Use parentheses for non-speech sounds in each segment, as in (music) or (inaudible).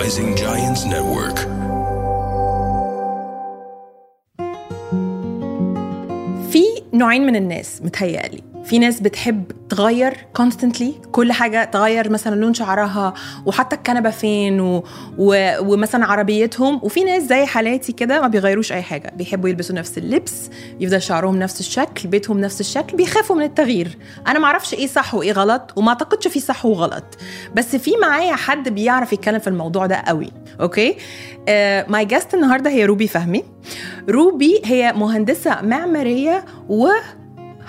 Rising Giants Network. في نوعين من الناس متهيألي في ناس بتحب تغير constantly كل حاجة تغير مثلا لون شعرها وحتى الكنبة فين و... و... ومثلا عربيتهم. وفي ناس زي حالاتي كده ما بيغيروش أي حاجة بيحبوا يلبسوا نفس اللبس يفضل شعرهم نفس الشكل بيتهم نفس الشكل بيخافوا من التغيير. أنا ما أعرفش إيه صح وإيه غلط وما أعتقدش في صح وغلط. بس في معايا حد بيعرف يتكلم في الموضوع ده قوي okay? My uh, guest النهارده هي روبي فهمي. روبي هي مهندسة معمارية و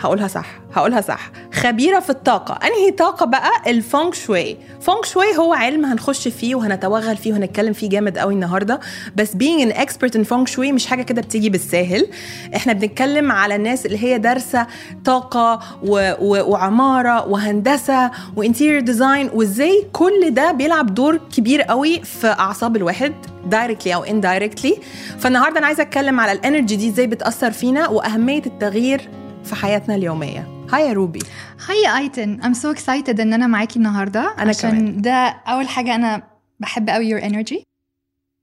هقولها صح هقولها صح. خبيرة في الطاقة. أنهي طاقة بقى؟ ال Feng Shui. Feng Shui هو علم هنخش فيه وهنتوغل فيه وهنتكلم فيه جامد قوي النهارده. بس being an expert in Feng Shui مش حاجة كده بتيجي بالساهل. إحنا بنتكلم على الناس اللي هي دارسة طاقة و... و... وعمارة وهندسة و interior design وإزاي كل ده بيلعب دور كبير قوي في أعصاب الواحد directly أو indirectly فالنهاردة أنا عايزة أتكلم على ال energy دي إزاي بتأثر فينا وأهمية التغيير في حياتنا اليومية. Hi يا روبي. Hi أيتن. I'm so excited إن أنا معاكي النهارده. أنا عشان كمان. ده أول حاجة أنا بحب قوي your energy.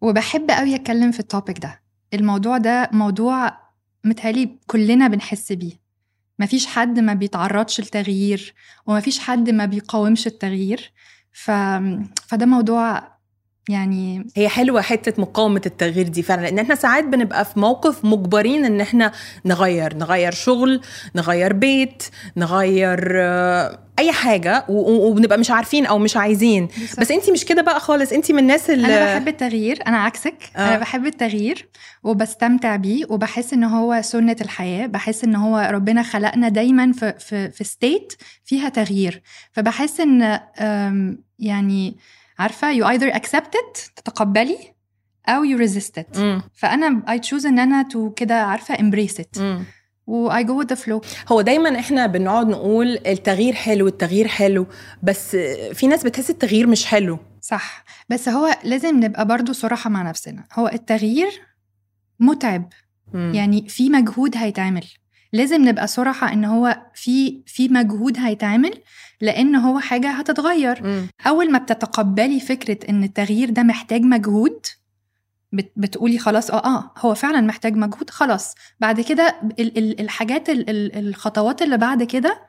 وبحب قوي أتكلم في ال topic ده. الموضوع ده موضوع متهيألي كلنا بنحس بيه. مفيش حد ما بيتعرضش لتغيير ومفيش حد ما بيقاومش التغيير. ف... فده موضوع يعني هي حلوة حتة مقاومة التغيير دي فعلا لأن إحنا ساعات بنبقى في موقف مجبرين إن إحنا نغير نغير شغل نغير بيت نغير آه، أي حاجة و- و- وبنبقى مش عارفين أو مش عايزين. بس أنتي مش كده بقى خالص أنتي من الناس اللي أنا بحب التغيير أنا عكسك آه. أنا بحب التغيير وبستمتع بيه وبحس إن هو سنة الحياة بحس إن هو ربنا خلقنا دايما في في في ستيت فيها تغيير. فبحس إن يعني عارفة you either accept it تتقبلي أو you resist it. مم. فأنا I choose إن أنا to كده عارفة embrace it. مم. و I go with the flow. هو دايما إحنا بنقعد نقول التغيير حلو التغيير حلو بس في ناس بتحس التغيير مش حلو. صح. بس هو لازم نبقى برضو صراحة مع نفسنا. هو التغيير متعب. مم. يعني في مجهود هيتعمل. لازم نبقى صراحة إن هو في في مجهود هيتعمل لأن هو حاجة هتتغير مم. أول ما بتتقبلي فكرة إن التغيير ده محتاج مجهود بت بتقولي خلاص آه آه هو فعلا محتاج مجهود خلاص بعد كده ال ال الحاجات ال ال الخطوات اللي بعد كده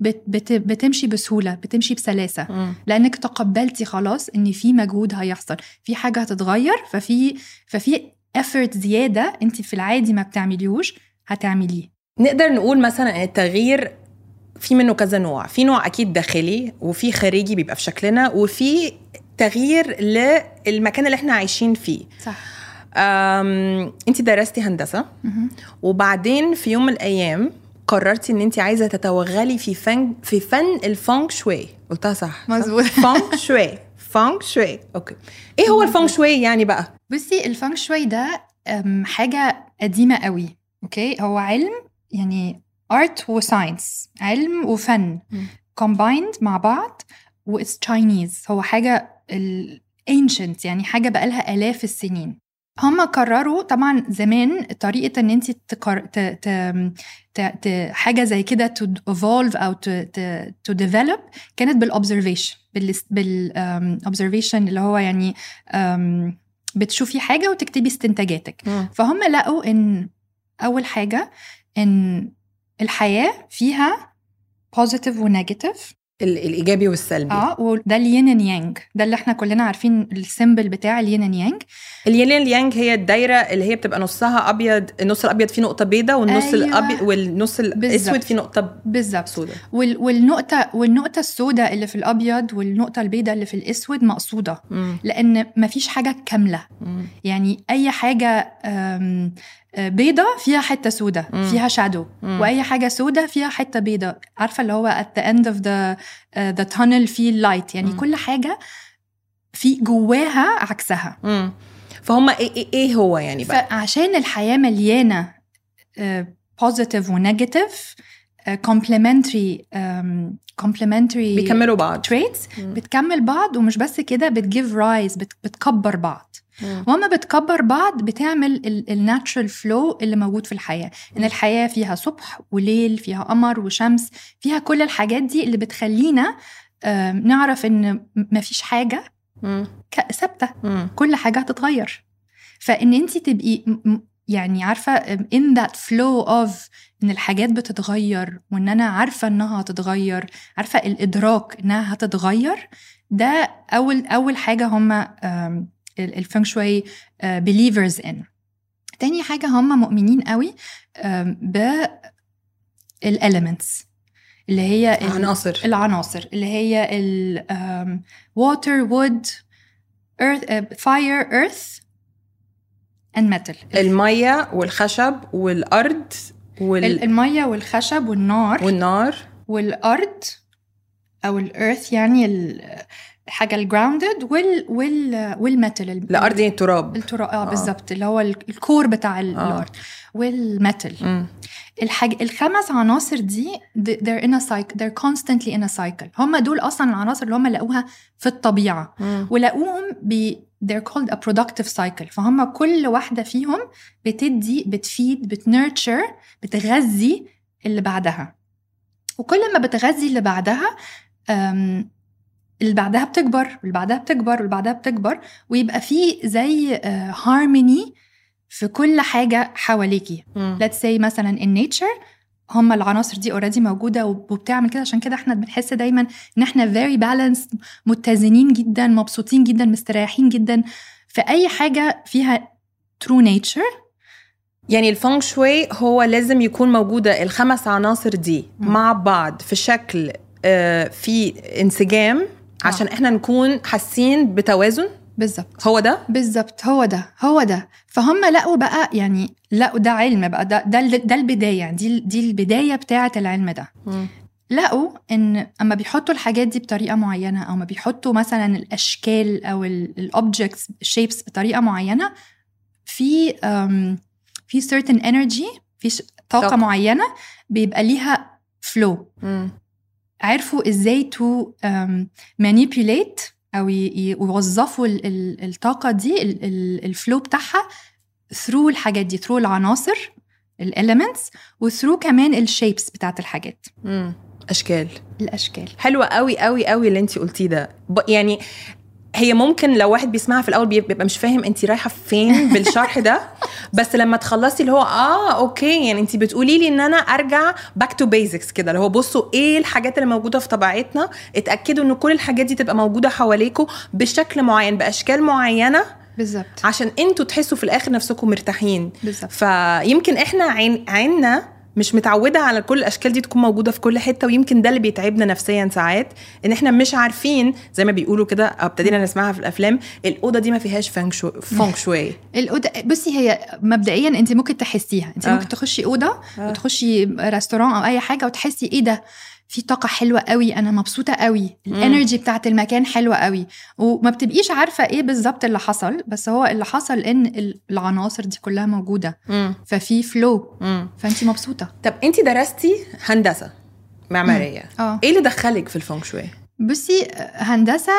بت بت بتمشي بسهولة بتمشي بسلاسة مم. لأنك تقبلتي خلاص إن في مجهود هيحصل في حاجة هتتغير ففي ففي effort زيادة انت في العادي ما بتعمليهوش هتعمليه نقدر نقول مثلا التغيير في منه كذا نوع. في نوع أكيد داخلي وفي خارجي بيبقى في شكلنا وفي تغيير للمكان اللي إحنا عايشين فيه. صح. انت درستي هندسة وبعدين في يوم من الأيام قررتي إن انت عايزة تتوغلي في فن في فن ال Feng Shui. قلتها صح؟ مظبوط. (laughs) Feng Shui Feng Shui. Okay. إيه هو ال Feng Shui يعني بقى؟ بصي ال Feng Shui ده حاجة قديمة قوي. Okay? هو علم يعني art و science علم وفن combined مع بعض و it's Chinese هو حاجة ال ancient يعني حاجة بقالها آلاف السنين. هم قرروا طبعا زمان طريقة إن انت تقر... ت... ت... ت... ت... حاجة زي كده to evolve أو to, to, to develop كانت بال observation بال بال observation اللي هو يعني بتشوفي حاجة وتكتبي استنتاجاتك. فهم لقوا إن أول حاجة إن الحياة فيها positive و negative ال- الإيجابي والسلبي آه وده ال Yin and Yang ده اللي إحنا كلنا عارفين ال symbol بتاع ال Yin and Yang الين اليانج هي الدايرة اللي هي بتبقى نصها أبيض النص الأبيض فيه نقطة بيضاء والنص أيوة. الابيض والنص الأسود. فيه نقطة بالظبط سوداء وال والنقطة والنقطة السوداء اللي في الأبيض والنقطة البيضاء اللي في الأسود مقصودة مم. لأن مفيش حاجة كاملة مم. يعني أي حاجة بيضة فيها حتة سودة. فيها shadow. وأي حاجة سودة فيها حتة بيضة عارفة اللي هو at the end of the uh, the tunnel في ال light يعني مم. كل حاجة في جواها عكسها مم. فهم إيه إيه, إيه هو يعني بقى فعشان الحياة مليانة positive و negative complementary complementary بيكملوا بعض traits. بتكمل بعض ومش بس كده بت give rise بتكبر بعض وما بتكبر بعض بتعمل ال natural flow اللي موجود في الحياة. إن الحياة فيها صبح وليل فيها قمر وشمس فيها كل الحاجات دي اللي بتخلينا نعرف إن مفيش حاجة ثابتة. كل حاجة هتتغير. فإن أنت تبقي يعني عارفة in that flow of إن الحاجات بتتغير وإن أنا عارفة إنها هتتغير عارفة الإدراك إنها هتتغير ده أول أول حاجة هم الفeng shui believers in. تاني حاجة هم مؤمنين قوي بال elements اللي هي ال- عناصر العناصر اللي هي ال water, wood, earth, uh, fire, earth and metal. المية والخشب والأرض ال- وال... المية والخشب والنار والنار. والأرض أو ال earth يعني ال- الحاجة ال grounded وال وال وال metal ال- الأرض يعني التراب التراب آه آه. بالظبط اللي هو ال- ال core بتاع آه. الأرض والميتال. الحاج... الخمس عناصر دي th- they're in a cycle they're constantly in a cycle هم دول أصلا العناصر اللي هم لقوها في الطبيعة مم. ولقوهم ب they're called a productive cycle فهم كل واحدة فيهم بتدي بتفيد بتنرتشر بتغذي اللي بعدها وكل ما بتغذي اللي بعدها اللي بعدها بتكبر واللي بعدها بتكبر واللي بعدها بتكبر ويبقى في زي هارموني في كل حاجة حواليكي. let's say مثلا in nature هم العناصر دي already موجودة وبتعمل كده عشان كده إحنا بنحس دايما إن إحنا very balanced متزنين جدا مبسوطين جدا مستريحين جدا. في اي حاجة فيها true nature يعني ال Feng Shui هو لازم يكون موجودة. الخمس عناصر دي. مع بعض في شكل آه، في انسجام عشان إحنا نكون حاسين بتوازن؟ بالظبط. هو ده؟ بالظبط هو ده هو ده. فهم لقوا بقى يعني لقوا ده علم بقى ده ده, ده البداية يعني دي دي البداية بتاعة العلم ده. لقوا إن أما بيحطوا الحاجات دي بطريقة معينة أو ما بيحطوا مثلا الأشكال أو ال objects shapes بطريقة معينة في في certain energy في طاقة, طاقة. معينة بيبقى ليها flow. عرفوا إزاي to manipulate أو ي- ي- يوظفوا ال- ال- الطاقة دي ال flow بتاعها through الحاجات دي through العناصر ال elements و through كمان ال shapes بتاعت الحاجات. مم. أشكال. الأشكال. حلوة قوي قوي قوي اللي انت قلتيه ده. يعني هي ممكن لو واحد بيسمعها في الأول بيب- بيبقى مش فاهم انت رايحة فين بالشرح ده. (laughs) بس لما تخلصي اللي هو آه okay يعني انت بتقولي لي إن أنا أرجع back to basics كده اللي هو بصوا إيه الحاجات اللي موجودة في طبيعتنا اتأكدوا إن كل الحاجات دي تبقى موجودة حواليكم بشكل معين بأشكال معينة. بالظبط. عشان أنتوا تحسوا في الآخر نفسكم مرتاحين. بالظبط. فيمكن إحنا عين عيننا مش متعودة على كل الأشكال دي تكون موجودة في كل حتة ويمكن ده اللي بيتعبنا نفسيا ساعات إن إحنا مش عارفين زي ما بيقولوا كده ابتدينا نسمعها في الأفلام الأوضة دي ما فيهاش Feng Shui (laughs) الأوضة بصي هي مبدئيا أنت ممكن تحسيها أنت آه. ممكن تخشي أوضة آه. وتخشي restaurant أو أي حاجة وتحسي إيه ده في طاقة حلوة قوي أنا مبسوطة قوي. ال energy بتاعت المكان حلوة قوي. وما بتبقيش عارفة إيه بالظبط اللي حصل بس هو اللي حصل إن ال- العناصر دي كلها موجودة. مم. ففي flow. فانت مبسوطة. طب انت درستي هندسة معمارية. آه. إيه اللي دخلك في ال Feng Shui؟ بصي هندسة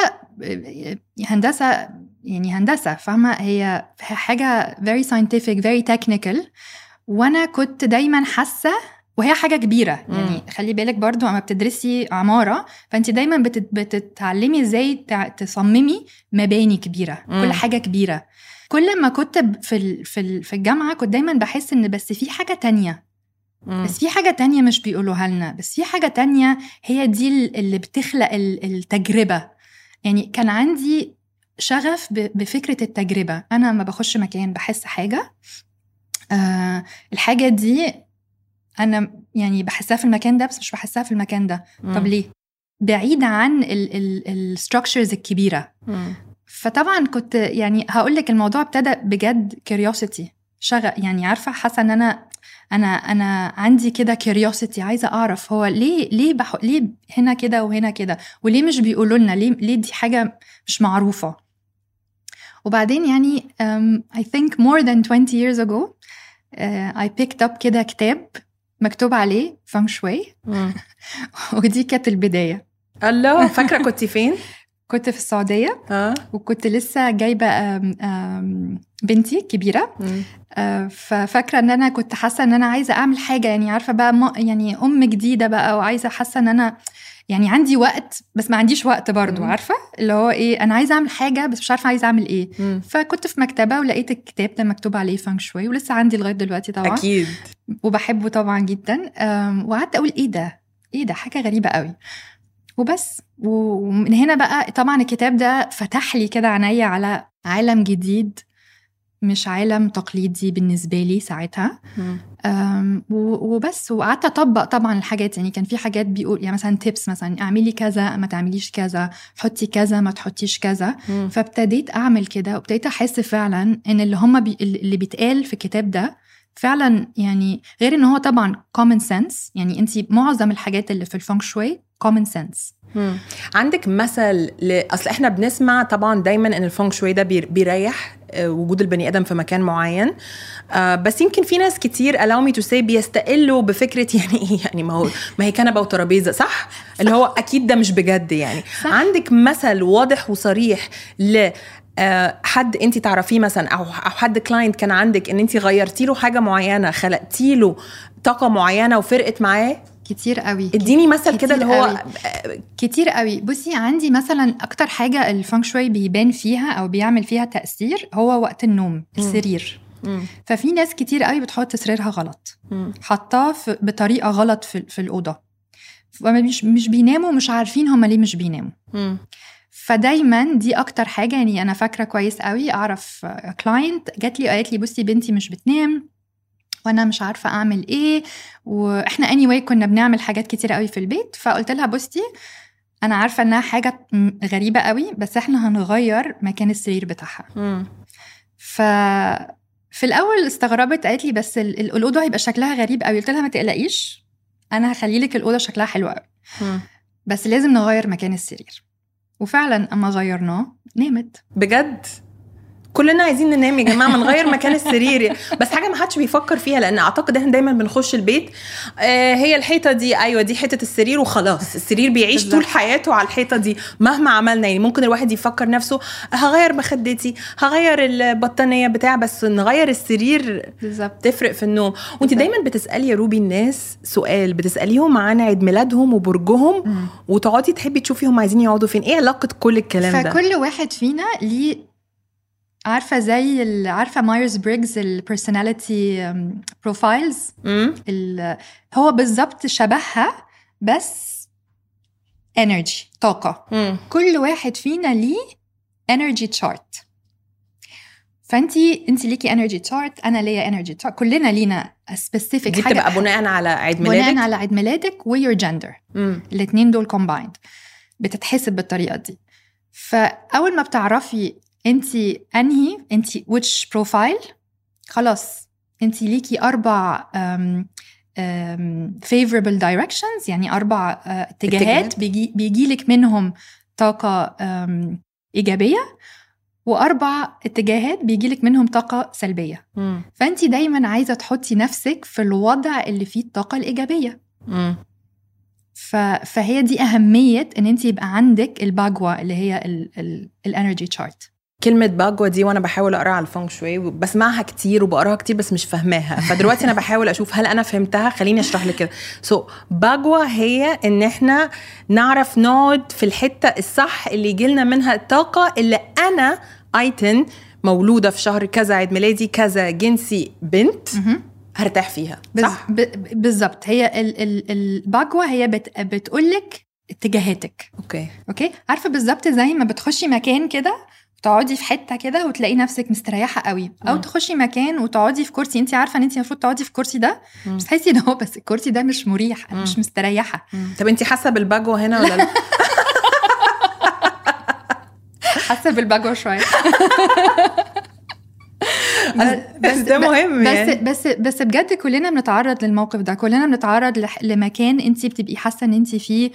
هندسة يعني هندسة فاهمة؟ هي حاجة very scientific very technical. وأنا كنت دايما حاسة وهي حاجة كبيرة. مم. يعني خلي بالك برضو اما بتدرسي عمارة فانت دايما بتت- بتتعلمي إزاي تصممي مباني كبيرة. مم. كل حاجة كبيرة. كل ما كنت في ال- في ال- في الجامعة كنت دايما بحس إن بس في حاجة تانية. مم. بس في حاجة تانية مش بيقولوها لنا. بس في حاجة تانية هي دي ال- اللي بتخلق ال- التجربة. يعني كان عندي شغف ب- بفكرة التجربة. أنا لما بخش مكان بحس حاجة. آه الحاجة دي أنا يعني بحسها في المكان ده بس مش بحسها في المكان ده طب مم. ليه؟ بعيد عن ال structures الكبيرة مم. فطبعا كنت يعني هقول لك الموضوع ابتدى بجد curiosity شغف يعني عارفة حاسة إن أنا أنا أنا عندي كده كيوريوسيتي عايزة أعرف هو ليه ليه بح... ليه هنا كده وهنا كده وليه مش بيقولوا لنا ليه ليه دي حاجة مش معروفة وبعدين يعني um, I think more than 20 years ago uh, I picked up كده كتاب مكتوب عليه فانغ شوي. (laughs) ودي كانت البداية. الله فاكرة كنت فين؟ (laughs) كنت في السعودية. آه. وكنت لسه آم، آم، بنتي كبيرة. مم. آه، ففاكرة إن أنا كنت حاسة إن أنا عايزة أعمل حاجة. يعني عارفة بقى يعني أم جديدة بقى وعايزة حاسة إن أنا يعني عندي وقت بس ما عنديش وقت برضو مم. عارفة؟ اللي هو إيه أنا عايزة أعمل حاجة بس مش عارفة عايزة أعمل إيه. مم. فكنت في مكتبة ولقيت الكتاب ده مكتوب عليه فانك شوي ولسه عندي لغاية دلوقتي طبعا. أكيد. وبحبه طبعا جدا. وقعدت أقول إيه ده؟ إيه ده؟ حاجة غريبة قوي. وبس. ومن هنا بقى طبعا الكتاب ده فتح لي كده عينيا على عالم جديد. مش عالم تقليدي بالنسبة لي ساعتها. وبس وقعدت أطبق طبعا الحاجات. يعني كان في حاجات بيقول يعني مثلا tips مثلا اعملي كذا ما تعمليش كذا. حطي كذا ما تحطيش كذا. مم. فابتديت أعمل كده وابتديت أحس فعلا إن اللي هم بي اللي بيتقال في الكتاب ده فعلا يعني غير إن هو طبعا common sense. يعني انت معظم الحاجات اللي في ال Feng Shui common sense. مم. عندك مثل ل... أصل إحنا بنسمع طبعا دايما إن ال Feng Shui ده بير- بيريح آه، وجود البني آدم في مكان معين. آه، بس يمكن في ناس كتير allow me to say بيستقلوا بفكرة (laughs) يعني إيه يعني؟ ما هو ما هي كنبة وترابيزة صح؟ اللي هو أكيد ده مش بجد يعني. صح. عندك مثل واضح وصريح ل آه، حد انت تعرفيه مثلا أو أو حد client كان عندك إن انت غيرتي له حاجة معينة خلقتي له طاقة معينة وفرقت معاه؟ كتير قوي اديني مثل كده اللي هو قوي. كتير قوي بصي عندي مثلا أكتر حاجة الفونك شوي بيبان فيها أو بيعمل فيها تأثير هو وقت النوم السرير مم. ففي ناس كتير قوي بتحط سريرها غلط. حطاه في- بطريقة غلط في, في الأوضة مش مش بيناموا مش عارفين هما ليه مش بيناموا مم. فدايما دي أكتر حاجة يعني أنا فاكرة كويس قوي أعرف كلاينت جات لي وقالت لي بصي بنتي مش بتنام وأنا مش عارفة اعمل إيه وإحنا اني anyway كنا بنعمل حاجات كتير قوي في البيت فقلت لها بصي أنا عارفة انها حاجة غريبة قوي بس إحنا هنغير مكان السرير بتاعها. ف في الأول استغربت قالت لي بس ال- ال- الأوضة هيبقى شكلها غريب قوي. قلت لها ما تقلقيش أنا هخلي لك الأوضة شكلها حلو قوي. بس لازم نغير مكان السرير. وفعلا اما غيرناه نامت. بجد؟ كلنا عايزين ننام يا جماعة ما نغير مكان السرير. بس حاجة ما حدش بيفكر فيها لأن أعتقد إحنا دايما بنخش البيت آه هي الحيطة دي أيوه دي حتة السرير وخلاص. السرير بيعيش. طول حياته على الحيطة دي مهما عملنا. يعني ممكن الواحد يفكر نفسه هغير مخدتي هغير البطانية بتاع بس نغير السرير بالظبط. تفرق في النوم. وانت. دايما بتسألي يا روبي الناس سؤال بتسأليهم عن عيد ميلادهم وبرجهم وتقعدي تحبي تشوفي هم عايزين يقعدوا فين؟ إيه علاقة كل الكلام ده؟ فكل واحد فينا ليه عارفة زي ال- عارفة Myers Briggs ال personality profiles هو بالظبط شبهها بس energy طاقة. امم كل واحد فينا ليه energy chart فأنتي انت ليكي energy chart أنا ليا energy chart كلنا لينا specific دي بتبقى بناء على عيد بناء ميلادك على عيد ميلادك و your gender الاثنين دول combined بتتحسب بالطريقة دي. فأول ما بتعرفي انت انهي؟ انت which profile خلاص. انت ليكي أربع um, um, favorable directions يعني أربع uh, اتجاهات. بيجي لك منهم طاقة إيجابية وأربع اتجاهات بيجي لك منهم طاقة سلبية. امم فانت دايما عايزة تحطي نفسك في الوضع اللي فيه الطاقة الإيجابية. ف... فهي دي أهمية إن انت يبقى عندك الباجوا اللي هي الانرجي تشارت كلمة باجوا دي وأنا بحاول أقرأها على ال Feng Shui بسمعها كتير وبقراها كتير بس مش فاهماها. فدلوقتي أنا بحاول أشوف هل أنا فهمتها؟ خليني أشرح لك كده. so so, باجوا هي إن إحنا نعرف نقعد في الحتة الصح اللي يجي لنا منها الطاقة اللي أنا أيتن مولودة في شهر كذا عيد ميلادي كذا جنسي بنت هرتاح فيها. صح؟ بالظبط. هي ال... ال... الباجوا هي بت... بتقولك اتجاهاتك. Okay. Okay؟ عارفة بالظبط زي ما بتخشي مكان كده تقعدي في حتة كده وتلاقي نفسك مستريحة قوي أو مم. تخشي مكان وتقعدي في كرسي انت عارفة إن انت المفروض تقعدي في الكرسي ده مم. بس تحسي إن هو بس الكرسي ده مش مريح أنا مش. مستريحة طب انت حاسة بالباجوا هنا ولا لأ؟ (laughs) حاسة بالباجوا شوية (laughs) بس ده مهم بس يعني بس بس بجد كلنا بنتعرض للموقف ده كلنا بنتعرض لمكان انت بتبقي حاسة إن انت فيه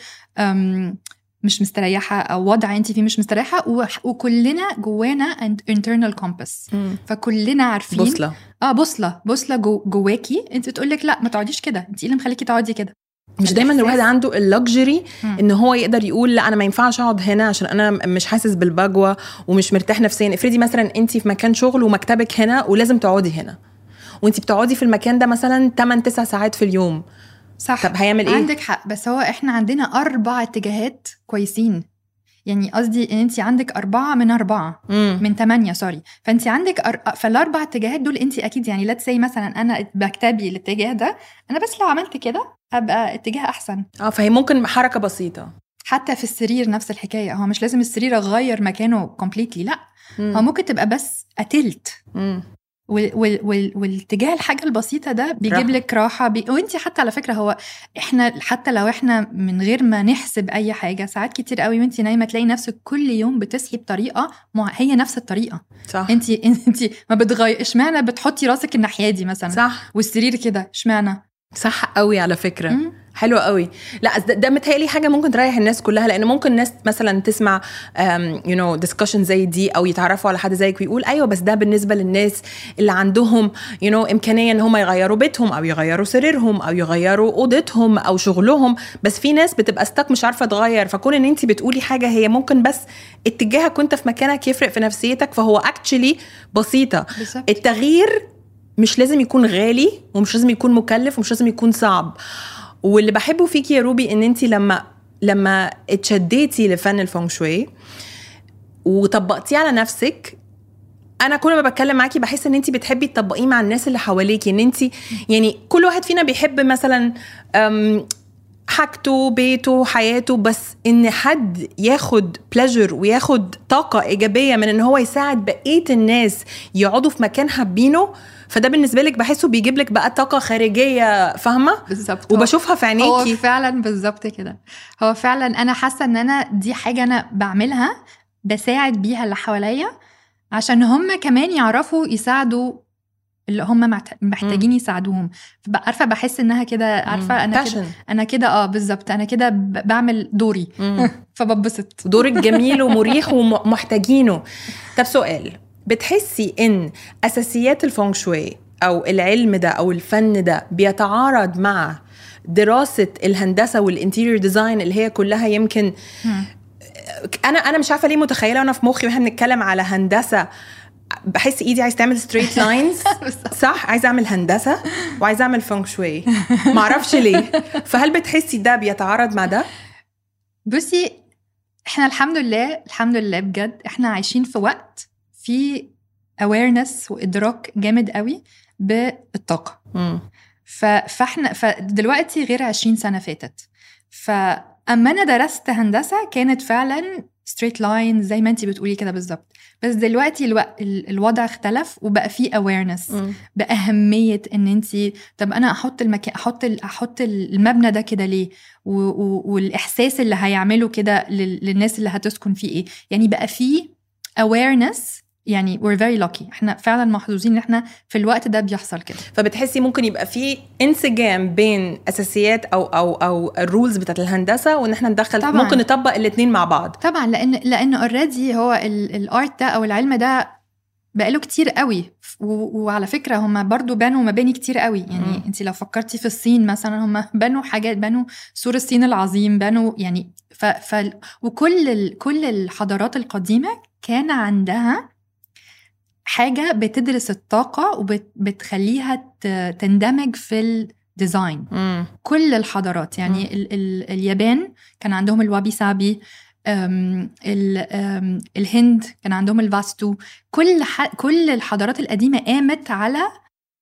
مش مستريحة أو وضع أنت فيه مش مستريحة وكلنا جوانا and internal compass. مم. فكلنا عارفين بوصلة. آه بوصلة. بوصلة جو جواكي. أنت بتقول لك لا ما تقعديش كده. أنت إيه اللي مخليكي تقعدي كده؟ مش دايما. الواحد عنده اللكجري. إن هو يقدر يقول لا أنا ما ينفعش أقعد هنا عشان أنا مش حاسس بالبجوة ومش مرتاح نفسيا. افرضي مثلا أنت في مكان شغل ومكتبك هنا ولازم تقعدي هنا. وأنت بتقعدي في المكان ده مثلا 8 9 ساعات في اليوم. صح. طب هيعمل إيه؟ عندك حق بس هو إحنا عندنا أربع اتجاهات كويسين. يعني قصدي إن انت عندك أربعة من أربعة. مم. من ثمانية sorry فانت عندك أر... فالأربع اتجاهات دول انت أكيد يعني let's say مثلا أنا بكتبي الاتجاه ده أنا بس لو عملت كده أبقى اتجاه أحسن. آه فهي ممكن حركة بسيطة. حتى في السرير نفس الحكاية هو مش لازم السرير أغير مكانه completely لأ. مم. هو ممكن تبقى بس قتلت. مم. وال وال وال والاتجاه الحاجة البسيطة ده بيجيب راحة. لك راحة بي... وانت حتى على فكرة هو إحنا حتى لو إحنا من غير ما نحسب أي حاجة ساعات كتير قوي وانت نايمة تلاقي نفسك كل يوم بتصحي بطريقة مع... هي نفس الطريقة. صح. انت انت ما بتغير اشمعنى بتحطي راسك الناحية دي مثلا؟ صح. والسرير كده اشمعنى؟ صح قوي على فكرة. مم. حلو قوي. لا ده, متهيألي حاجة ممكن تريح الناس كلها لأن ممكن الناس مثلا تسمع you know discussion زي دي أو يتعرفوا على حد زيك ويقول أيوه بس ده بالنسبة للناس اللي عندهم you know إمكانية إن هم يغيروا بيتهم أو يغيروا سريرهم أو يغيروا أوضتهم أو شغلهم. بس في ناس بتبقى stuck مش عارفة تغير. فكون إن انت بتقولي حاجة هي ممكن بس اتجاهك وأنت في مكانك يفرق في نفسيتك فهو actually بسيطة. بالظبط. التغيير مش لازم يكون غالي ومش لازم يكون مكلف ومش لازم يكون صعب. واللي بحبه فيكي يا روبي ان انت لما لما اتشديتي لفن ال Feng Shui وطبقتيه على نفسك أنا كل ما بتكلم معاكي بحس ان انت بتحبي تطبقيه مع الناس اللي حواليكي ان انت يعني كل واحد فينا بيحب مثلا حاجته بيته حياته بس ان حد ياخد pleasure وياخد طاقة إيجابية من إن هو يساعد بقية الناس يقعدوا في مكان حابينه فده بالنسبة لك بحسه بيجيب لك بقى طاقة خارجية فاهمة؟ بالظبط. وبشوفها في هو عينيكي فعلا بالظبط كده. هو فعلا أنا حاسة إن أنا دي حاجة أنا بعملها بساعد بيها اللي حواليا عشان هم كمان يعرفوا يساعدوا اللي هم محت- محتاجين يساعدوهم. عارفة بحس إنها كده عارفة أنا كده. أنا كده آه بالظبط. أنا كده بعمل دوري. (laughs) فببسط. دورك جميل ومريح (laughs) ومحتاجينه. طب سؤال. بتحسي إن أساسيات ال Feng Shui أو العلم ده أو الفن ده بيتعارض مع دراسة الهندسة وال interior design اللي هي كلها يمكن أنا أنا مش عارفة ليه متخيلة وأنا في مخي وإحنا بنتكلم على هندسة بحس إيدي عايز تعمل straight (laughs) lines صح؟ عايزة أعمل هندسة وعايزة أعمل Feng Shui. معرفش ليه. فهل بتحسي ده بيتعارض مع ده؟ بصي إحنا الحمد لله الحمد لله بجد إحنا عايشين في وقت في awareness وإدراك جامد قوي بالطاقة. فاحنا فدلوقتي غير 20 سنة فاتت. فاما أنا درست هندسة كانت فعلا straight line زي ما انت بتقولي كده بالظبط. بس دلوقتي ألو... ال- الوضع اختلف وبقى فيه awareness مم. بأهمية إن انت طب أنا أحط المكان أحط ال... أحط المبنى ده كده ليه؟ و... و... والإحساس اللي هيعمله كده لل... للناس اللي هتسكن فيه إيه؟ يعني بقى فيه awareness يعني we're very lucky. إحنا فعلا محظوظين إن إحنا في الوقت ده بيحصل كده. فبتحسي ممكن يبقى في انسجام بين أساسيات أو أو أو ال rules بتاعت الهندسة وإن إحنا ندخل طبعاً. ممكن نطبق الاثنين مع بعض. طبعا لأن لأن already هو ال art ده أو العلم ده بقاله كتير قوي. وعلى فكرة هم برضو بنوا مباني كتير قوي. يعني. انت لو فكرتي في الصين مثلا هم بنوا حاجات بنوا سور الصين العظيم بنوا يعني ف, ف وكل ال كل الحضارات القديمة كان عندها حاجة بتدرس الطاقة وبتخليها تندمج في ال design مم. كل الحضارات يعني مم. ال ال اليابان كان عندهم الوابي سابي أم ال أم الهند كان عندهم الفاستو كل ح كل الحضارات القديمة قامت على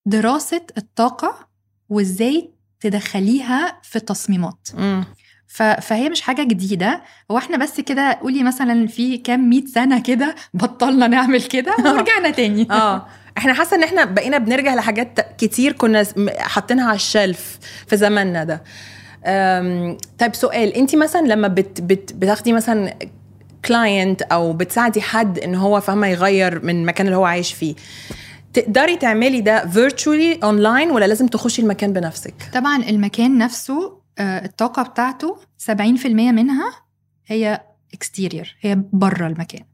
دراسة الطاقة وإزاي تدخليها في التصميمات مم. فهي مش حاجة جديدة. هو إحنا بس كده قولي مثلا في كام مئة سنة كده بطلنا نعمل كده (laughs) ورجعنا تاني. (laughs) آه. إحنا حاسة إن إحنا بقينا بنرجع لحاجات كتير كنا حاطينها على الشلف في زماننا ده. طيب سؤال انت مثلا لما بت بت بتاخدي مثلا كلاينت أو بتساعدي حد إن هو فاهمة يغير من المكان اللي هو عايش فيه تقدري تعملي ده virtually online ولا لازم تخشي المكان بنفسك؟ طبعا المكان نفسه الطاقة بتاعته 70% منها هي exterior هي بره المكان.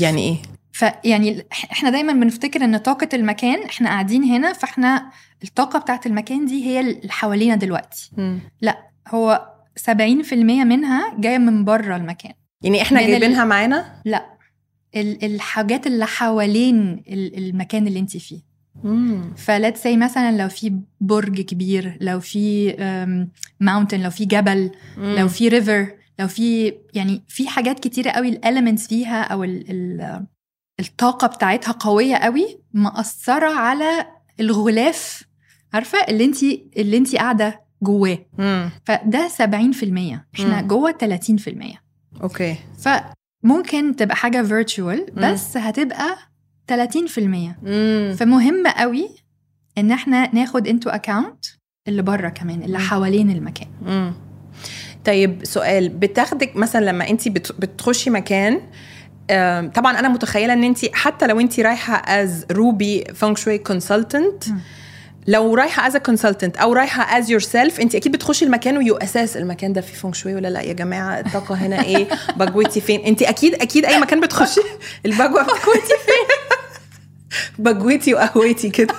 يعني إيه؟ فيعني إحنا دايما بنفتكر إن طاقة المكان إحنا قاعدين هنا فإحنا الطاقة بتاعت المكان دي هي اللي حوالينا دلوقتي. مم. هو 70% منها جاية من بره المكان. يعني إحنا جايبينها معانا؟ لا. ال- الحاجات اللي حوالين ال- المكان اللي انت فيه. ف let's say مثلا لو في برج كبير لو في mountain لو في جبل لو في river لو في يعني في حاجات كتيرة قوي ال elements فيها أو ال ال الطاقة بتاعتها قوية قوي مأثرة على الغلاف عارفة؟ اللي انت اللي انت قاعدة جواه. مم. فده 70% إحنا مم. جوه 30% okay. فممكن تبقى حاجة virtual مم. بس هتبقى 30% مم. فمهم قوي إن إحنا ناخد into account اللي بره كمان اللي. حوالين المكان مم. طيب سؤال بتاخدك مثلا لما أنت بتخشي مكان طبعا أنا متخيلة إن أنت حتى لو أنت رايحة as روبي Feng Shui consultant. لو رايحة as consultant أو رايحة as yourself أنت أكيد بتخشي المكان و you assess المكان ده فيه Feng Shui ولا لأ يا جماعة الطاقة هنا إيه (laughs) بجوتي فين أنت أكيد أكيد أي مكان بتخشي (laughs) البجوه بجوتي فين بجوتي وقهوتي كده.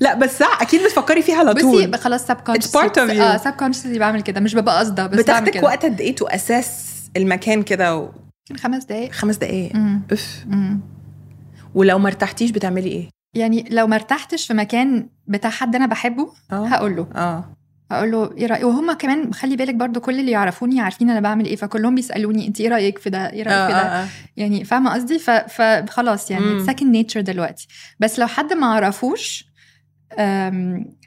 لا بس صح أكيد بتفكري فيها على طول. بصي خلاص sub يو. آه subconsciously بعمل كده مش ببقى قصدة بس بتاخدك وقت قد إيه to assess المكان كده و... خمس دقايق. خمس دقايق. Oof. ولو ما ارتحتيش بتعملي إيه؟ يعني لو ما ارتحتش في مكان بتاع حد أنا بحبه هقول له آه. هقول له إيه رايك وهم كمان خلي بالك برضو كل اللي يعرفوني عارفين أنا بعمل إيه فكلهم بيسألوني انت إيه رأيك في ده؟ إيه رأيك في ده؟ آه آه يعني فاهمة قصدي؟ فخلاص يعني. second nature دلوقتي. بس لو حد ما اعرفوش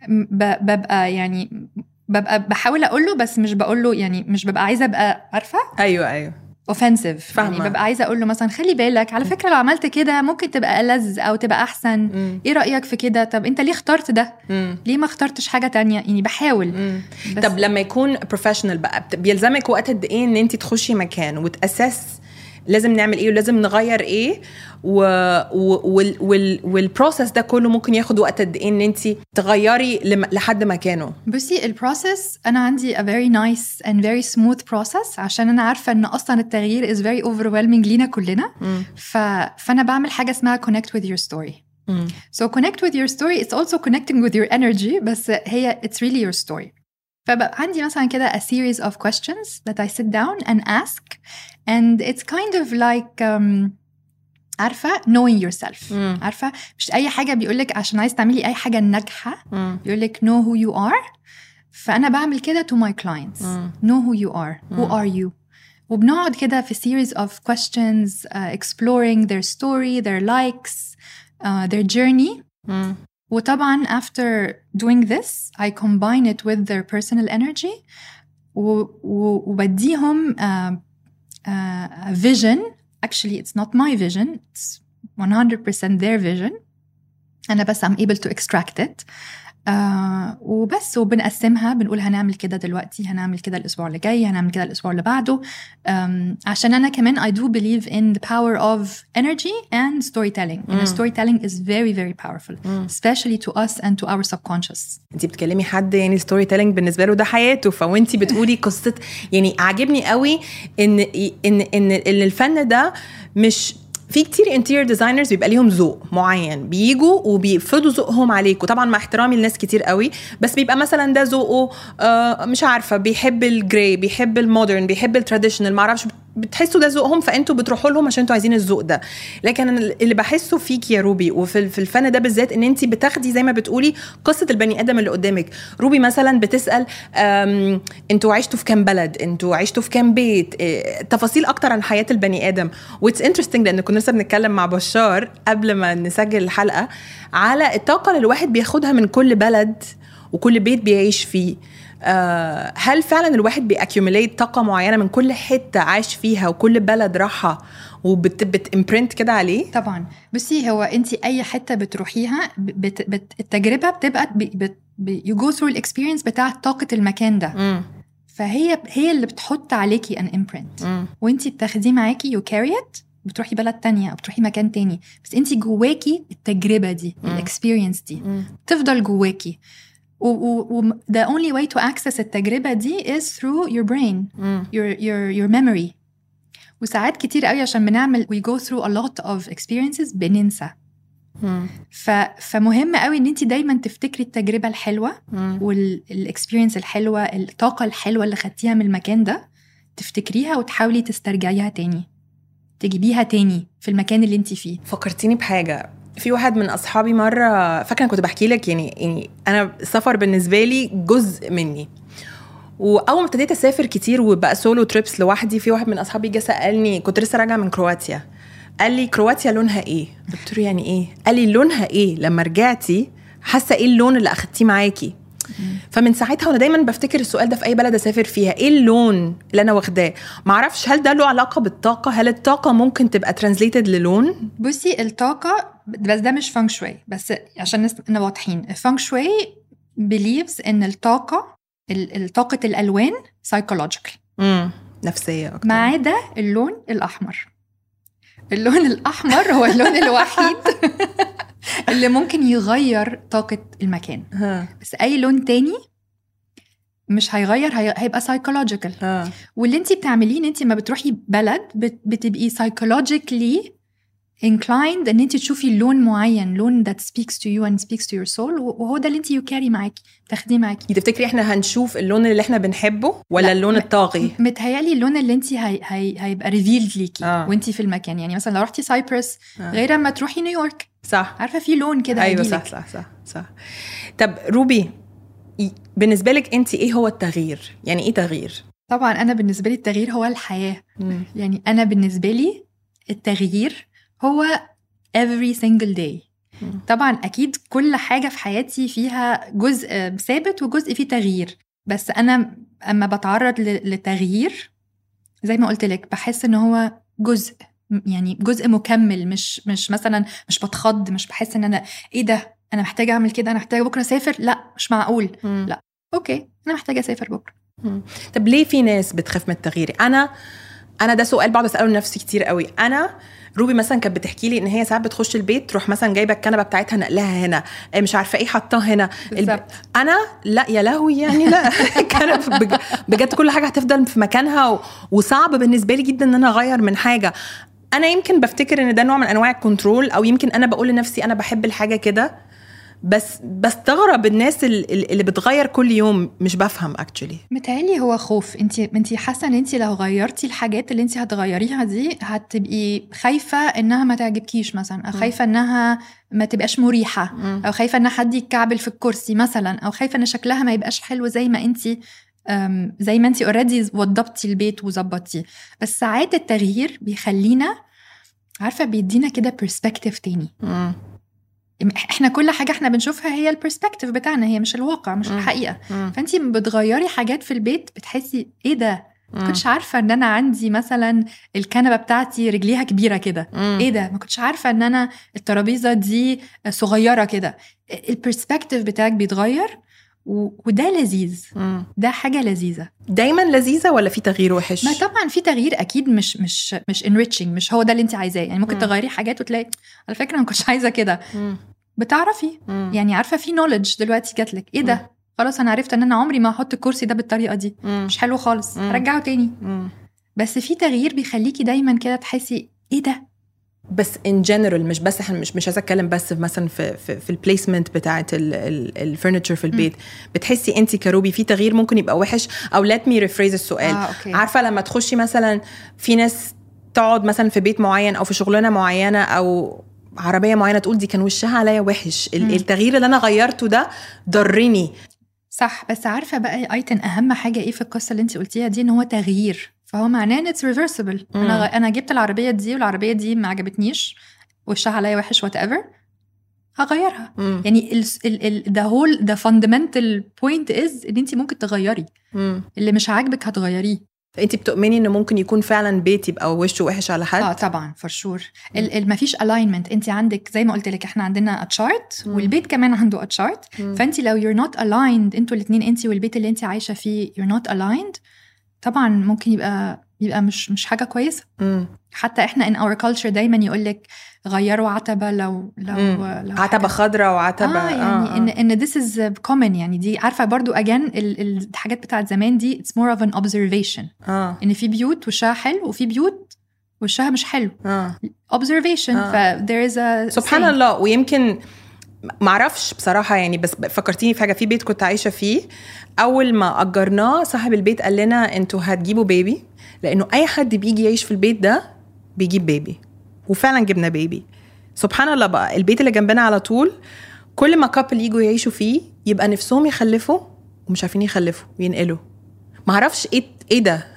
ببقى يعني ببقى بحاول أقول له بس مش بقول له يعني مش ببقى عايزة أبقى عارفة. أيوه أيوه. offensive. يعني ببقى عايزة أقول له مثلا خلي بالك على فكرة لو عملت كده ممكن تبقى ألذ أو تبقى أحسن مم. إيه رأيك في كده طب أنت ليه اخترت ده مم. ليه ما اخترتش حاجة تانية يعني بحاول مم. طب لما يكون professional بقى بيلزمك وقت قد إيه إن أنت تخشي مكان وت assess لازم نعمل إيه ولازم نغير إيه و... و... وال... وال... وال process ده كله ممكن ياخد وقت قد إيه ان انت تغيري لم... لحد مكانه بصي ال process أنا عندي a very nice and very smooth process عشان أنا عارفة إن أصلا التغيير is very overwhelming لينا كلنا. ف... فأنا بعمل حاجة اسمها connect with your story مم. So connect with your story it's also connecting with your energy بس هي it's really your story فبقى عندي مثلا كده a series of questions that I sit down and ask and it's kind of like um, عارفة knowing yourself مم. عارفة مش أي حاجة بيقولك عشان عايز تعملي أي حاجة ناجحة مم. بيقولك know who you are فأنا بعمل كده to my clients مم. know who you are who مم. are you وبنقعد كده في series of questions uh, exploring their story their likes uh, their journey مم. وطبعا after doing this I combine it with their personal energy و- و- وبديهم uh, uh, a vision actually it's not my vision it's 100% their vision أنا بس I'm able to extract it آه وبس وبنقسمها بنقول هنعمل كده دلوقتي هنعمل كده الأسبوع اللي جاي هنعمل كده الأسبوع اللي بعده عشان أنا كمان I do believe in the power of energy and storytelling and Mm. storytelling is very very powerful مم. especially to us and to our subconscious انت بتكلمي حد يعني storytelling بالنسبة له ده حياته فوانت بتقولي (laughs) قصة يعني عاجبني قوي إن إن إن إن الفن ده مش في كتير interior designers بيبقى ليهم ذوق معين. بيجوا وبيفرضوا ذوقهم عليك وطبعا مع احترامي لناس كتير قوي بس بيبقى مثلا ده ذوقه آه مش عارفة بيحب ال gray بيحب ال modern بيحب ال traditional أعرفش بتحسوا ده ذوقهم فأنتوا بتروحوا لهم عشان أنتوا عايزين الذوق ده. لكن أنا اللي بحسه فيك يا روبي وفي في الفن ده بالذات إن انت بتاخدي زي ما بتقولي قصة البني آدم اللي قدامك. روبي مثلا بتسأل أنتوا عشتوا في كام بلد؟ أنتوا عشتوا في كام بيت؟ إيه، تفاصيل أكتر عن حياة البني آدم. What's interesting لأن كنا لسه بنتكلم مع بشار قبل ما نسجل الحلقة على الطاقة اللي الواحد بياخدها من كل بلد وكل بيت بيعيش فيه. هل فعلا الواحد بي accumulate طاقة معينة من كل حتة عاش فيها وكل بلد راحها وبت imprint كده عليه طبعا بصي هو انت أي حتة بتروحيها بت بت التجربة بتبقى بت you go through ال experience بتاع طاقة المكان ده مم. فهي هي اللي بتحط عليكي an imprint. وانت بتاخديه معاكي you carry بتروحي بلد تانية أو بتروحي مكان تاني بس انت جواكي التجربة دي مم. ال experience دي مم. تفضل جواكي و, و, و the only way to access التجربة دي is through your brain مم. your your your memory وساعات كتير قوي عشان بنعمل we go through a lot of experiences بننسى. ف, فمهم قوي إن انت دايما تفتكري التجربة الحلوة. والاكسبيرينس الحلوة الطاقة الحلوة اللي خدتيها من المكان ده تفتكريها وتحاولي تسترجعيها تاني تجيبيها تاني في المكان اللي انت فيه فكرتيني بحاجة في واحد من أصحابي مرة فاكرة كنت بحكي لك يعني يعني أنا السفر بالنسبة لي جزء مني. وأول ما ابتديت أسافر كتير وبقى solo trips لوحدي في واحد من أصحابي جه سألني كنت لسه راجعة من كرواتيا. قال لي كرواتيا لونها إيه؟ قلت له يعني إيه؟ قال لي لونها إيه؟ لما رجعتي حاسة إيه اللون اللي أخدتيه معاكي فمن ساعتها وأنا دايما بفتكر السؤال ده في أي بلد أسافر فيها إيه اللون اللي أنا واخداه؟ معرفش هل ده له علاقة بالطاقة؟ هل الطاقة ممكن تبقى translated للون؟ بصي الطاقة بس ده مش Feng Shui بس عشان نبقى واضحين الفانك شوي believes إن الطاقة ال- ال- طاقة الألوان psychological. امم نفسية أكتر. ما عدا اللون الأحمر. اللون الأحمر هو اللون (laughs) الوحيد اللي ممكن يغير طاقة المكان. بس أي لون تاني مش هيغير هي- هيبقى ها. واللي انت بتعمليه إن انت ما بتروحي بلد بت- بتبقي psychologically inclined ان انت تشوفي لون معين لون that speaks to you and speaks to your soul وهو ده اللي انت carry معاكي تاخديه معاكي. تفتكري إحنا هنشوف اللون اللي إحنا بنحبه ولا لا، اللون م- الطاغي؟ متهيألي اللون اللي انت هي هي هيبقى revealed ليكي آه. وانت في المكان. يعني مثلا لو رحتي سايبرس آه. غير اما تروحي نيويورك صح. عارفة في لون كده أيوه هيجيلك. صح صح صح صح. طب روبي بالنسبة لك انت إيه هو التغيير؟ يعني إيه تغيير؟ طبعا أنا بالنسبة لي التغيير هو الحياة. يعني أنا بالنسبة لي التغيير هو every single day. طبعا أكيد كل حاجة في حياتي فيها جزء ثابت وجزء فيه تغيير. بس أنا أما بتعرض لتغيير زي ما قلت لك بحس إن هو جزء يعني جزء مكمل مش مش مثلا مش بتخض مش بحس إن أنا إيه ده؟ أنا محتاجة أعمل كده أنا محتاجة بكرة أسافر؟ لأ مش معقول. لأ. أوكي أنا محتاجة أسافر بكرة. طب ليه في ناس بتخاف من التغيير؟ أنا أنا ده سؤال بقعد أسأله لنفسي كتير قوي. أنا روبي مثلا كانت بتحكي لي إن هي ساعات بتخش البيت تروح مثلا جايبة الكنبة بتاعتها نقلها هنا إيه مش عارفة إيه حطاها هنا. بالظبط. أنا لا يا لهوي يعني لا. (laughs) (laughs) بج- بجد كل حاجة هتفضل في مكانها و... وصعب بالنسبة لي جدا إن أنا أغير من حاجة. أنا يمكن بفتكر إن ده نوع من أنواع ال control أو يمكن أنا بقول لنفسي أنا بحب الحاجة كده. بس بستغرب الناس ال- اللي بتغير كل يوم مش بفهم actually متهيألي هو خوف. انت انت حاسة ان انت لو غيرتي الحاجات اللي انت هتغيريها دي هتبقي خايفة انها ما تعجبكيش مثلا أو. خايفة انها ما تبقاش مريحة أو خايفة ان حد يتكعبل في الكرسي مثلا أو خايفة ان شكلها ما يبقاش حلو زي ما انت زي ما انت already وضبتي البيت وظبطتيه. بس ساعات التغيير بيخلينا عارفة بيدينا كده perspective تاني. إحنا كل حاجة إحنا بنشوفها هي ال perspective بتاعنا هي مش الواقع مش مم. الحقيقة مم. فانت بتغيري حاجات في البيت بتحسي إيه ده ما. كنتش عارفة إن أنا عندي مثلا الكنبة بتاعتي رجليها كبيرة كده. إيه ده ما كنتش عارفة إن أنا الترابيزة دي صغيرة كده البرسبكتيف بتاعك بيتغير. وده لذيذ مم. ده حاجة لذيذة دايما لذيذة ولا في تغيير وحش ما طبعا في تغيير أكيد مش مش مش enriching مش هو ده اللي انت عايزاه يعني ممكن مم. تغيري حاجات وتلاقي على فكرة أنا ما كنتش عايزة كده. بتعرفي مم. يعني عارفة في نولج دلوقتي جات لك إيه. ده خلاص أنا عرفت إن أنا عمري ما هحط الكرسي ده بالطريقة دي مم. مش حلو خالص. رجعه تاني مم. بس في تغيير بيخليكي دايما كده تحسي إيه ده بس in general مش بس إحنا مش مش عايزة أتكلم بس في مثلا في في, في ال placement بتاعه ال furniture في البيت. بتحسي أنت ك روبي في تغيير ممكن يبقى وحش؟ أو let me rephrase السؤال. okay. عارفة لما تخشي مثلا في ناس تقعد مثلا في بيت معين أو في شغلانة معينة أو عربية معينة تقول دي كان وشها عليا وحش. التغيير اللي أنا غيرته ده ضرني. صح بس عارفة بقى ايتن أهم حاجة إيه في القصة اللي أنت قلتيها دي؟ إن هو تغيير. فهو معناه إن it's reversible. أنا. أنا جبت العربية دي والعربية دي ما عجبتنيش وشها عليا وحش whatever هغيرها مم. يعني the whole the fundamental point is إن انت ممكن تغيري مم. اللي مش عاجبك هتغيريه انت بتؤمني إن ممكن يكون فعلا بيت يبقى وشه وحش على حد آه طبعا for sure ما فيش alignment انت عندك زي ما قلت لك إحنا عندنا a chart مم. والبيت كمان عنده a chart مم. فانت لو you're not aligned أنتوا الاثنين انت والبيت اللي انت عايشة فيه you're not aligned طبعا ممكن يبقى يبقى مش مش حاجة كويسة. مم. حتى إحنا in our culture دايما يقول لك غيروا عتبة لو لو, مم. لو عتبة خضراء وعتبه آه يعني ان إن this is common يعني. دي عارفة برضو اجان الحاجات بتاعت زمان دي more of an observation. آه. إن في بيوت وشها حلو وفي بيوت وشها مش حلو. آه. Observation. آه. ف there is a سبحان saying. الله. ويمكن معرفش بصراحة يعني بس فكرتيني في حاجة في بيت كنت عايشة فيه. أول ما أجرناه صاحب البيت قال لنا أنتوا هتجيبوا بيبي لأنه أي حد بيجي يعيش في البيت ده بيجيب بيبي وفعلا جبنا بيبي سبحان الله بقى البيت اللي جنبنا على طول كل ما كابل يجوا يعيشوا فيه يبقى نفسهم يخلفوا ومش عارفين يخلفوا وينقلوا معرفش إيه إيه ده؟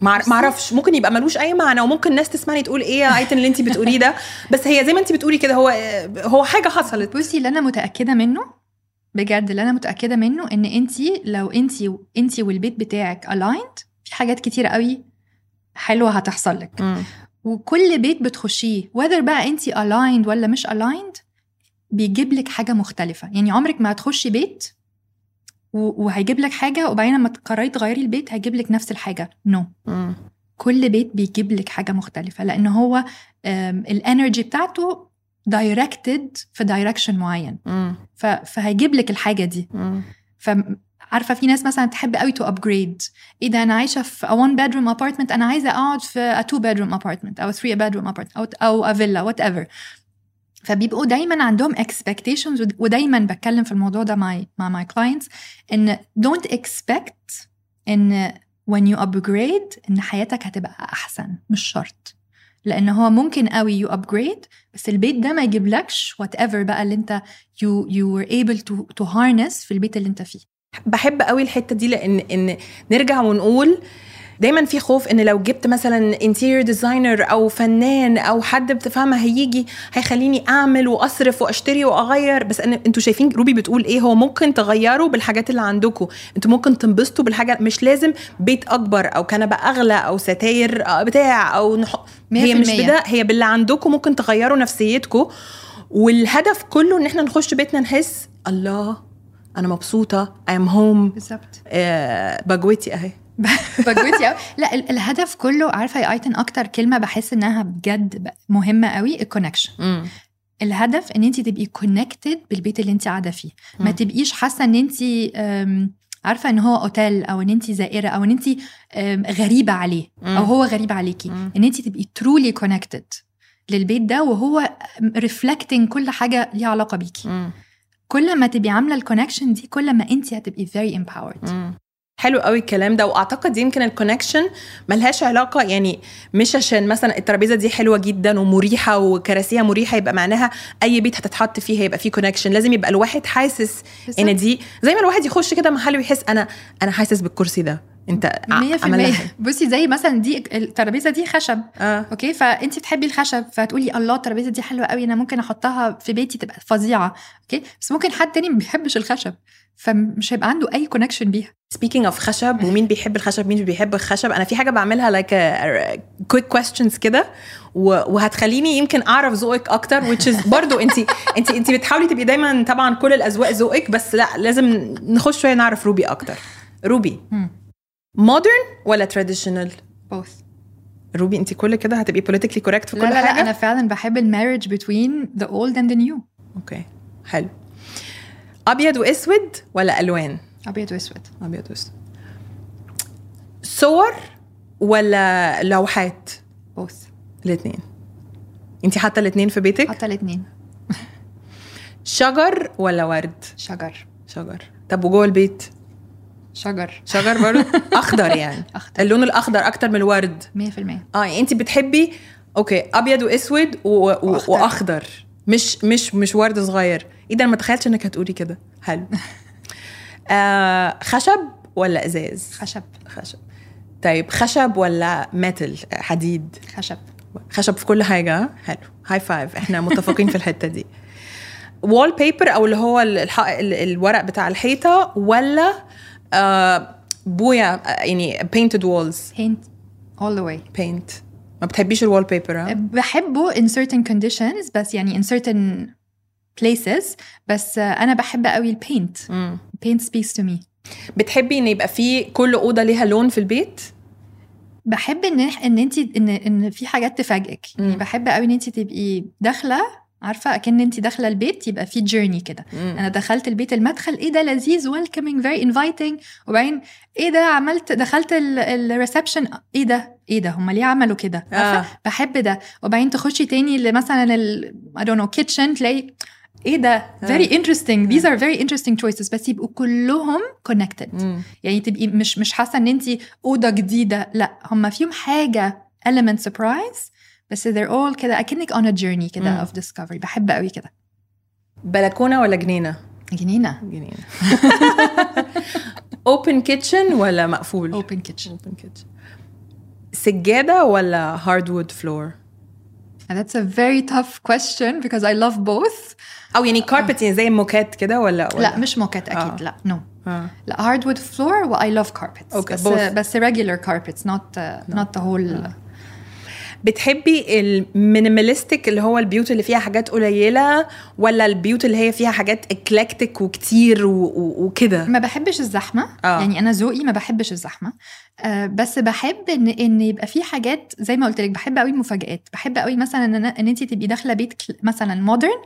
مع- معرفش ممكن يبقى ملوش أي معنى وممكن الناس تسمعني تقول إيه يا آيتن اللي انت بتقوليه ده. (laughs) بس هي زي ما انت بتقولي كده هو هو حاجة حصلت. بصي اللي أنا متأكدة منه بجد اللي أنا متأكدة منه إن انت لو انت انت والبيت بتاعك aligned في حاجات كتير قوي حلوة هتحصل لك. مم. وكل بيت بتخشيه whether بقى انت aligned ولا مش aligned بيجيب لك حاجة مختلفة. يعني عمرك ما هتخشي بيت وهيجيب لك حاجة وبعدين لما تقرري تغيري البيت هيجيب لك نفس الحاجة no no. كل بيت بيجيب لك حاجة مختلفة لأن هو ال energy بتاعته directed في direction معين. ف- فهيجيب لك الحاجة دي مم. فعارفه في ناس مثلا تحب قوي to upgrade إيه ده أنا عايشة في a one bedroom apartment أنا عايزة أقعد في a two bedroom apartment أو three bedroom apartment أو أو a villa whatever فبيبقوا دايما عندهم ود- ودايما بتكلم في الموضوع ده مع مع my clients إن don't expect إن when you upgrade إن حياتك هتبقى أحسن مش شرط. لأن هو ممكن قوي you upgrade بس البيت ده ما يجيبلكش whatever بقى اللي أنت you you were able to to harness في البيت اللي أنت فيه. بحب قوي الحتة دي لأن إن نرجع ونقول دايما في خوف إن لو جبت مثلا interior designer أو فنان أو حد بتفهمها هيجي هيخليني أعمل وأصرف وأشتري وأغير. بس أن أنتوا شايفين روبي بتقول إيه؟ هو ممكن تغيروا بالحاجات اللي عندكم أنتوا ممكن تنبسطوا بالحاجة. مش لازم بيت أكبر أو كنبة أغلى أو ستاير آه، بتاع أو نح... هي مش 100%. بده. هي باللي عندكم ممكن تغيروا نفسيتكم والهدف كله إن إحنا نخش بيتنا نحس الله أنا مبسوطة I am home. بالظبط. آه بجوتي أهي. بجوتي (laughs) لا ال- الهدف كله عارفة يا آيتن أكتر كلمة بحس إنها بجد مهمة قوي ال connection الهدف إن انت تبقي connected بالبيت اللي انت قاعدة فيه. ما. تبقيش حاسة إن انت عارفة إن هو اوتيل أو إن انت زائرة أو إن انت غريبة عليه. أو هو غريب عليكي. إن انت تبقي truly connected للبيت ده وهو reflecting كل حاجة ليها علاقة بيكي. كل ما تبقي عاملة ال connection دي كل ما انت هتبقي very empowered. حلو قوي الكلام ده وأعتقد يمكن ال connection ملهاش علاقة يعني مش عشان مثلا الترابيزة دي حلوة جدا ومريحة وكراسيها مريحة يبقى معناها أي بيت هتتحط فيه هيبقى فيه connection لازم يبقى الواحد حاسس إن دي زي ما الواحد يخش كده محل ويحس أنا أنا حاسس بالكرسي ده. انت ع- 100% عملها حلو. بصي زي مثلا دي الترابيزة دي خشب. آه. okay؟ فانت بتحبي الخشب فتقولي الله الترابيزة دي حلوة قوي أنا ممكن أحطها في بيتي تبقى فظيعة. okay؟ بس ممكن حد تاني ما بيحبش الخشب فمش هيبقى عنده أي connection بيها. speaking of خشب ومين بيحب الخشب مين بيحب الخشب أنا في حاجة بعملها like كويك كويستشنز كده وهتخليني يمكن أعرف ذوقك أكتر which is برضو انت (laughs) انت انت بتحاولي تبقي دايما طبعا كل الأذواق ذوقك بس لا لازم نخش شوية نعرف روبي أكتر. روبي. modern ولا traditional both. روبي انت كل كده هتبقي politically correct في لا كل لا حاجة؟ لا أنا فعلا بحب ال merge between the old and the new. okay حلو. أبيض وأسود ولا ألوان؟ أبيض وأسود. أبيض وأسود. صور ولا لوحات؟ Both. الاثنين انت حاطة الاثنين في بيتك؟ حتى الاثنين شجر ولا ورد؟ شجر. شجر. طب وجوه البيت؟ شجر. شجر برضه (laughs) أخضر يعني. أخضر. اللون الأخضر أكتر من الورد. 100% آه يعني أنت بتحبي أوكي أبيض وأسود و... و... وأخضر. وأخضر. مش مش مش ورد صغير. إيه ده أنا ما تخيلتش إنك هتقولي كده. حلو. (laughs) آه خشب ولا إزاز؟ خشب. خشب. طيب خشب ولا metal حديد. خشب. خشب في كل حاجة ها؟ حلو. high five إحنا متفقين في الحتة دي. (laughs) wallpaper أو اللي هو الورق بتاع الحيطة ولا آه بويا آه، يعني painted walls. Paint all the way. Paint. ما بتحبيش ال wallpaper بحبه in certain conditions بس يعني in certain places بس أنا بحب قوي ال paint paint speaks to me. بتحبي إن يبقى في كل أوضة ليها لون في البيت؟ بحب إن إن انت إن إن في حاجات تفاجئك. يعني. بحب قوي إن انت تبقي داخلة عارفة؟ أكن انت داخلة البيت يبقى في journey كده. أنا دخلت البيت المدخل إيه ده لذيذ welcoming very inviting وبعدين إيه ده عملت دخلت ال reception إيه ده؟ إيه ده؟ هم ليه عملوا كده؟ آه. بحب ده. وبعدين تخشي تاني لمثلا ال I don't know kitchen تلاقي إيه ده؟ very interesting. these are very interesting choices. بس يبقوا كلهم مم. يعني تبقي مش مش حاسة إن انت أوضة جديدة. لأ هم فيهم حاجة. element surprise. بس they're all كده اكنك on a journey كده مم. of discovery بحب قوي كده بلكونه ولا جنينه جنينه جنينه (laughs) اوبن كيتشن ولا مقفول open kitchen open kitchen سجاده ولا هاردوود فلور And that's a very tough question because I love both او يعني كاربت يعني زي الموكات كده ولا, ولا لا مش موكات اكيد آه. لا no آه. لا hardwood floor و I love carpets Okay, بس both. بس regular carpets not uh, not the whole بتحبي ال minimalistic اللي هو البيوت اللي فيها حاجات قليلة ولا البيوت اللي هي فيها حاجات eclectic وكتير وكده؟ ما بحبش الزحمة. آه. يعني أنا ذوقي ما بحبش الزحمة. آه بس بحب ان إن يبقى في حاجات زي ما قلت لك بحب قوي المفاجآت. بحب قوي مثلا إن إن انت تبقي داخلة بيت مثلا modern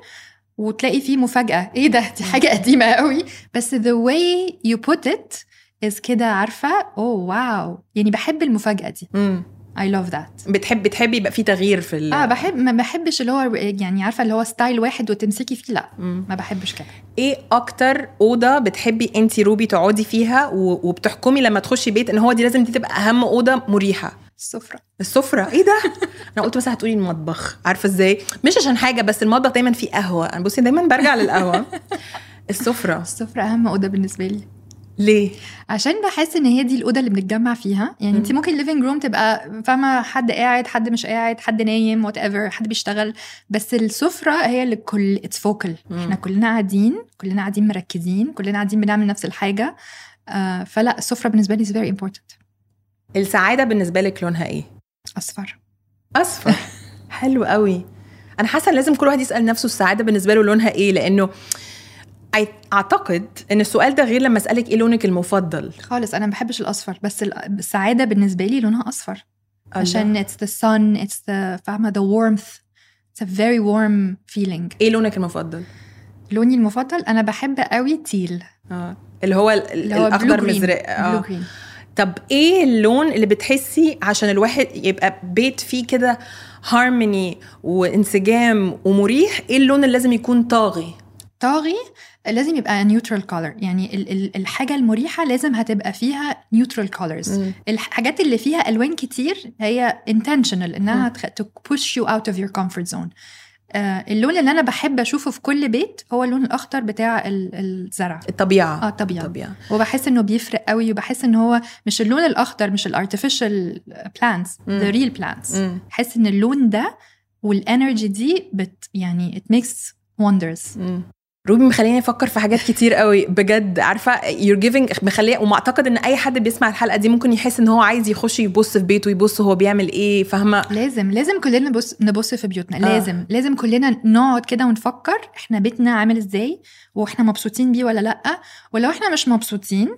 وتلاقي فيه مفاجأة. إيه ده؟ دي حاجة قديمة قوي بس the way you put it is كده عارفة oh wow يعني بحب المفاجأة دي. مم. I love that. بتحب بتحبي يبقى في تغيير في ال... آه بحب ما بحبش اللي هو يعني عارفة اللي هو style واحد وتمسكي فيه لا مم. ما بحبش كده. إيه أكتر أوضة بتحبي انت روبي تقعدي فيها و... وبتحكمي لما تخشي بيت ان هو دي لازم دي تبقى أهم أوضة مريحة؟ السفرة. السفرة؟ إيه ده؟ (laughs) أنا قلت مثلا هتقولي المطبخ عارفة إزاي؟ مش عشان حاجة بس المطبخ دايما فيه قهوة. أنا بصي دايما برجع للقهوة. (laughs) السفرة. السفرة أهم أوضة بالنسبة لي. ليه؟ عشان بحس إن هي دي الأوضة اللي بنتجمع فيها. يعني انت ممكن ال living room تبقى فاهمة حد قاعد حد مش قاعد حد نايم whatever حد بيشتغل. بس السفرة هي اللي كل it's focal. إحنا كلنا قاعدين كلنا قاعدين مركزين كلنا قاعدين بنعمل نفس الحاجة. آه فلا السفرة بالنسبة لي is very important. السعادة بالنسبة لك لونها إيه؟ أصفر. أصفر. حلو قوي. أنا حاسة لازم كل واحد يسأل نفسه السعادة بالنسبة له لونها إيه؟ لأنه أعتقد إن السؤال ده غير لما أسألك إيه لونك المفضل. خالص أنا ما بحبش الأصفر بس ال- السعادة بالنسبة لي لونها أصفر. عشان it's the sun it's the فاهمة؟ the warmth. It's a very warm feeling. إيه لونك المفضل؟ لوني المفضل أنا بحب قوي teal. آه. اللي هو ال- اللي هو الأخضر blue. مزرق. blue آه green. طب إيه اللون اللي بتحسي عشان الواحد يبقى بيت فيه كده هارموني وانسجام ومريح إيه اللون اللي لازم يكون طاغي؟ طاغي؟ لازم يبقى neutral color يعني ال- ال- الحاجة المريحة لازم هتبقى فيها neutral colors. الحاجات اللي فيها ألوان كتير هي intentional إنها you out of your comfort zone. آه اللون اللي أنا بحب أشوفه في كل بيت هو اللون الأخضر بتاع ال- الزرع. الطبيعة. آه طبيعي الطبيعة. وبحس إنه بيفرق قوي وبحس إن هو مش اللون الأخضر مش ال artificial plants. The real plants. بحس إن اللون ده وال energy دي بت يعني makes wonders. مم. روبي مخليني أفكر في حاجات كتير قوي بجد عارفة you're giving مخلية وما اعتقد إن أي حد بيسمع الحلقة دي ممكن يحس إن هو عايز يخش يبص في بيته يبص هو بيعمل إيه فاهمة لازم لازم كلنا نبص نبص في بيوتنا. آه. لازم لازم كلنا نقعد كده ونفكر إحنا بيتنا عامل إزاي وإحنا مبسوطين بيه ولا لأ ولو إحنا مش مبسوطين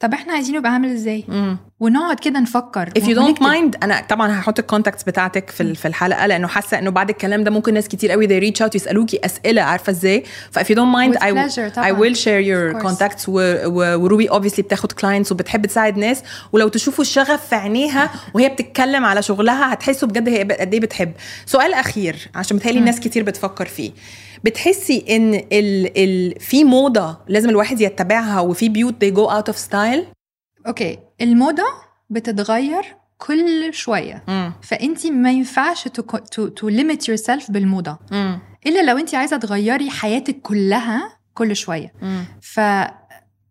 طب إحنا عايزين يبقى عامل إزاي؟ مم. ونقعد كده نفكر if you don't mind أنا طبعا هحط الكونتاكتس بتاعتك في في الحلقة لأنه حاسة إنه بعد الكلام ده ممكن ناس كتير قوي they reach out يسألوكي أسئلة عارفة إزاي؟ ف if you don't mind With I, pleasure I will share your contacts وروبي obviously بتاخد clients وبتحب تساعد ناس ولو تشوفوا الشغف في عينيها وهي بتتكلم على شغلها هتحسوا بجد هي قد إيه بتحب. سؤال أخير عشان بتهيألي مم. ناس كتير بتفكر فيه. بتحسي إن ال ال في موضة لازم الواحد يتبعها وفي بيوت they go out of style okay الموضة بتتغير كل شوية. امم فانت ما ينفعش to limit yourself بالموضة. امم إلا لو انت عايزة تغيري حياتك كلها كل شوية. ف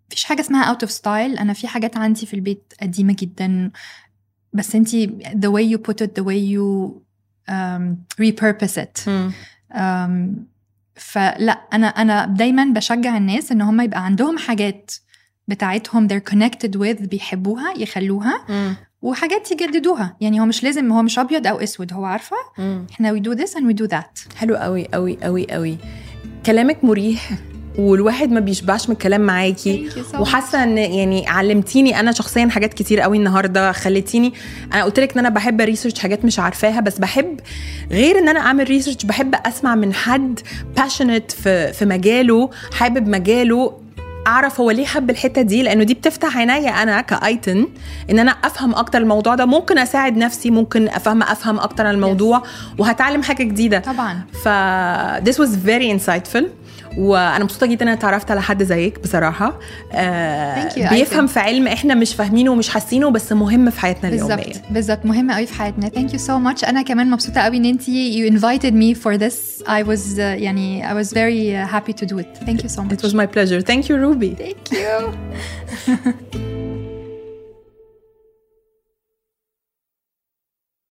فيش حاجة اسمها out of style أنا في حاجات عندي في البيت قديمة جدا. بس انت the way you put it the way you um, repurpose it. um, فلا أنا أنا دايما بشجع الناس إن هم يبقى عندهم حاجات بتاعتهم they're connected with بيحبوها يخلوها وحاجات يجددوها. يعني هو مش لازم هو مش أبيض أو أسود هو عارفة؟ إحنا we do this and we do that. حلو قوي قوي قوي قوي. كلامك مريح. والواحد ما بيشبعش من الكلام معاكي. So وحاسة إن يعني علمتيني أنا شخصيا حاجات كتير قوي النهارده خليتيني أنا قلت لك إن أنا بحب research حاجات مش عارفاها بس بحب غير إن أنا أعمل research بحب أسمع من حد passionate في في مجاله حابب مجاله أعرف هو ليه حب الحتة دي لأنه دي بتفتح عينيا أنا كإيتن إن أنا أفهم أكتر الموضوع ده. ممكن أساعد نفسي ممكن أفهم أفهم أكتر الموضوع وهتعلم حاجة جديدة. طبعا. ف this was very insightful. وأنا مبسوطة جدا إن أنا اتعرفت على حد زيك بصراحة. آه بيفهم. في علم إحنا مش فاهمينه ومش حاسينه بس مهم في حياتنا اليومية. بالظبط. بالظبط. مهمه قوي في حياتنا. thank you so much أنا كمان مبسوطة قوي إن انت you invited me for this. I was uh, يعني I was very uh, happy to do it. Thank you so much. It was my pleasure. Thank you, Ruby. thank you. (laughs)